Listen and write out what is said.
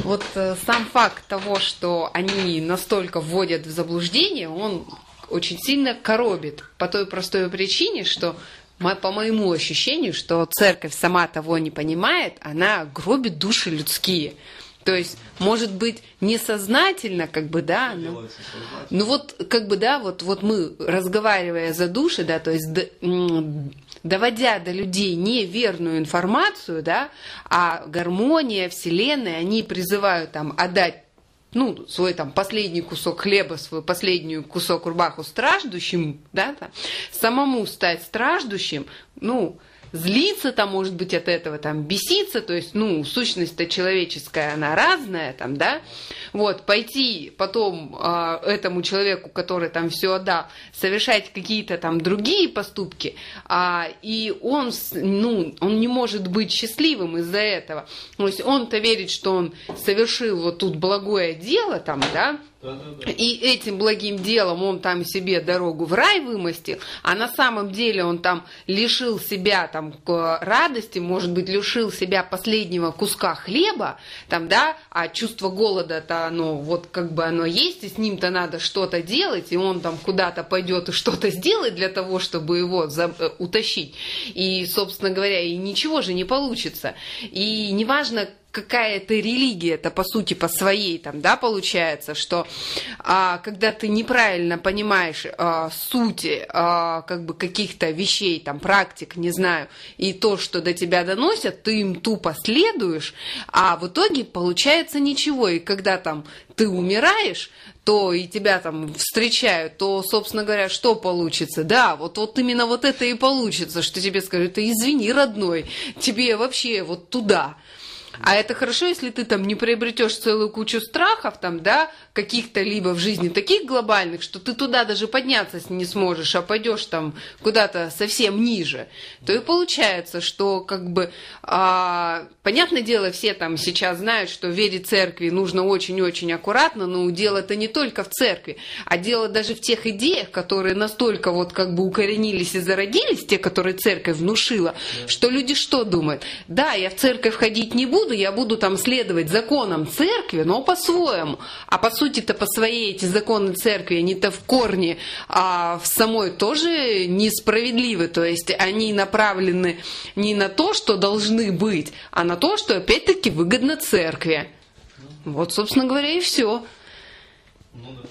Вот э, сам факт того, что они настолько вводят в заблуждение, он очень сильно коробит по той простой причине, что по моему ощущению, что церковь сама того не понимает, она гробит души людские. То есть, может быть, несознательно, как бы, да, но, ну вот, как бы, да, вот, вот мы, разговаривая за души, да, то есть, доводя до людей неверную информацию, да, а гармония, вселенная, они призывают там отдать ну, свой там последний кусок хлеба, свой последний кусок рубаху страждущим, да, там, самому стать страждущим, ну, злиться там, может быть, от этого, там, беситься, то есть, ну, сущность-то человеческая, она разная, там, да, вот, пойти потом э, этому человеку, который там все отдал, совершать какие-то там другие поступки, а, и он, ну, он не может быть счастливым из-за этого, то есть он-то верит, что он совершил вот тут благое дело, там, да, и этим благим делом он там себе дорогу в рай вымостил, а на самом деле он там лишил себя там радости, может быть, лишил себя последнего куска хлеба, там, да, а чувство голода-то оно вот как бы оно есть, и с ним-то надо что-то делать, и он там куда-то пойдет и что-то сделает для того, чтобы его за, э, утащить. И, собственно говоря, и ничего же не получится. И неважно, какая-то религия, это по сути по своей там, да, получается, что а, когда ты неправильно понимаешь а, сути а, как бы каких-то вещей, там, практик, не знаю, и то, что до тебя доносят, ты им тупо следуешь, а в итоге получается ничего, и когда там ты умираешь, то и тебя там встречают, то, собственно говоря, что получится? Да, вот, вот именно вот это и получится, что тебе скажут, ты извини, родной, тебе вообще вот туда. А это хорошо, если ты там не приобретешь целую кучу страхов, там, да, каких-то либо в жизни таких глобальных, что ты туда даже подняться не сможешь, а пойдешь там куда-то совсем ниже, то и получается, что как бы, а, понятное дело, все там сейчас знают, что верить церкви нужно очень-очень аккуратно, но дело-то не только в церкви, а дело даже в тех идеях, которые настолько вот как бы укоренились и зародились, те, которые церковь внушила, да. что люди что думают? Да, я в церковь ходить не буду, я буду там следовать законам церкви, но по-своему, а по сути сути-то по своей эти законы церкви, они-то в корне, а в самой тоже несправедливы. То есть они направлены не на то, что должны быть, а на то, что опять-таки выгодно церкви. Вот, собственно говоря, и все. Ну, да.